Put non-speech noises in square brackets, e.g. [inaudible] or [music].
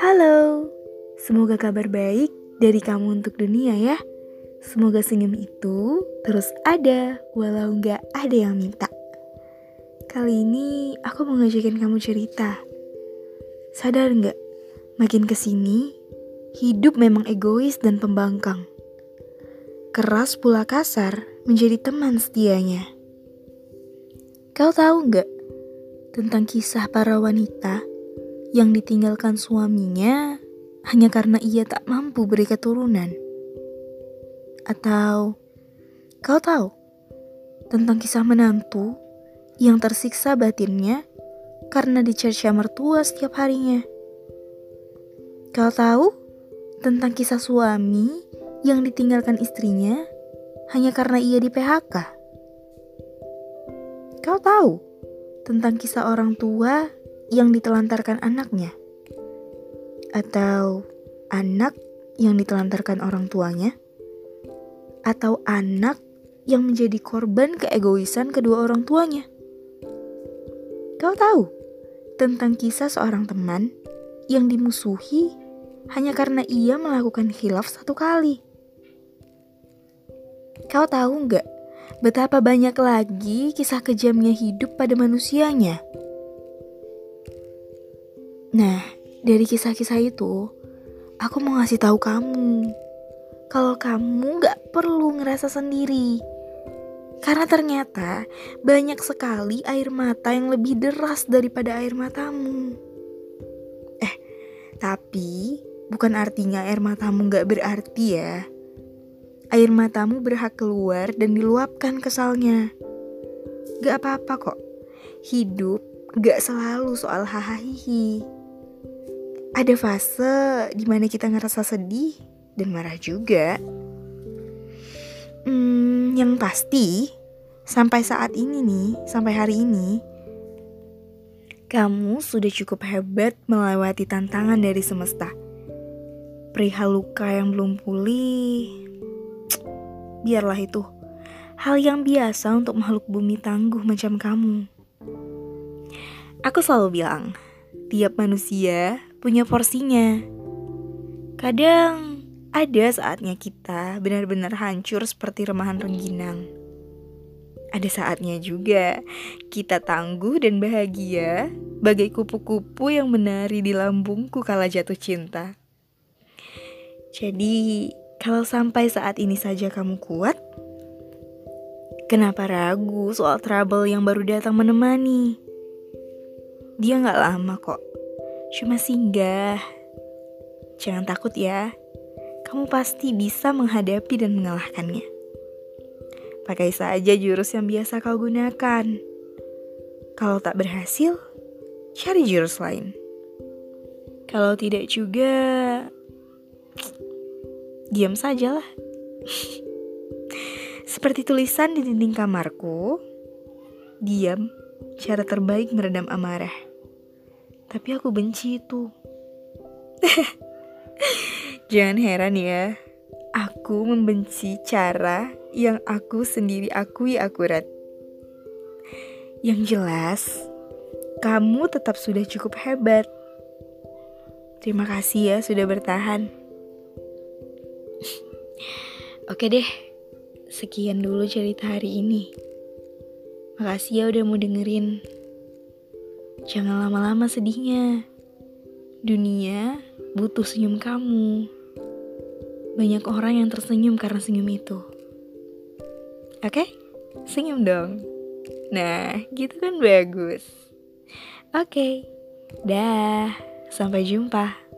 Halo, semoga kabar baik dari kamu untuk dunia ya. Semoga senyum itu terus ada walau nggak ada yang minta. Kali ini aku mau ngajakin kamu cerita. Sadar nggak, makin ke sini hidup memang egois dan pembangkang. Keras pula kasar menjadi teman setianya. Kau tahu nggak tentang kisah para wanita yang ditinggalkan suaminya hanya karena ia tak mampu beri keturunan? Atau kau tahu tentang kisah menantu yang tersiksa batinnya karena dicerca mertua setiap harinya? Kau tahu tentang kisah suami yang ditinggalkan istrinya hanya karena ia di PHK? Kau tahu tentang kisah orang tua yang ditelantarkan anaknya, atau anak yang ditelantarkan orang tuanya, atau anak yang menjadi korban keegoisan kedua orang tuanya. Kau tahu tentang kisah seorang teman yang dimusuhi hanya karena ia melakukan hilaf satu kali. Kau tahu nggak betapa banyak lagi kisah kejamnya hidup pada manusianya? Nah, dari kisah-kisah itu, aku mau ngasih tahu kamu kalau kamu gak perlu ngerasa sendiri. Karena ternyata banyak sekali air mata yang lebih deras daripada air matamu. Eh, tapi bukan artinya air matamu gak berarti ya. Air matamu berhak keluar dan diluapkan kesalnya. Gak apa-apa kok. Hidup gak selalu soal hahaha ada fase di mana kita ngerasa sedih dan marah juga. Hmm, yang pasti sampai saat ini nih, sampai hari ini, kamu sudah cukup hebat melewati tantangan dari semesta. Perihal luka yang belum pulih, biarlah itu hal yang biasa untuk makhluk bumi tangguh macam kamu. Aku selalu bilang, tiap manusia punya porsinya. Kadang ada saatnya kita benar-benar hancur seperti remahan rengginang. Ada saatnya juga kita tangguh dan bahagia bagai kupu-kupu yang menari di lambungku kala jatuh cinta. Jadi, kalau sampai saat ini saja kamu kuat, kenapa ragu soal trouble yang baru datang menemani? Dia gak lama kok cuma singgah. Jangan takut ya, kamu pasti bisa menghadapi dan mengalahkannya. Pakai saja jurus yang biasa kau gunakan. Kalau tak berhasil, cari jurus lain. Kalau tidak juga, diam sajalah. Seperti tulisan di dinding kamarku, diam cara terbaik meredam amarah. Tapi aku benci itu. [laughs] Jangan heran ya, aku membenci cara yang aku sendiri akui akurat. Yang jelas, kamu tetap sudah cukup hebat. Terima kasih ya sudah bertahan. Oke deh, sekian dulu cerita hari ini. Makasih ya udah mau dengerin. Jangan lama-lama sedihnya. Dunia butuh senyum kamu. Banyak orang yang tersenyum karena senyum itu. Oke? Senyum dong. Nah, gitu kan bagus. Oke. Dah. Sampai jumpa.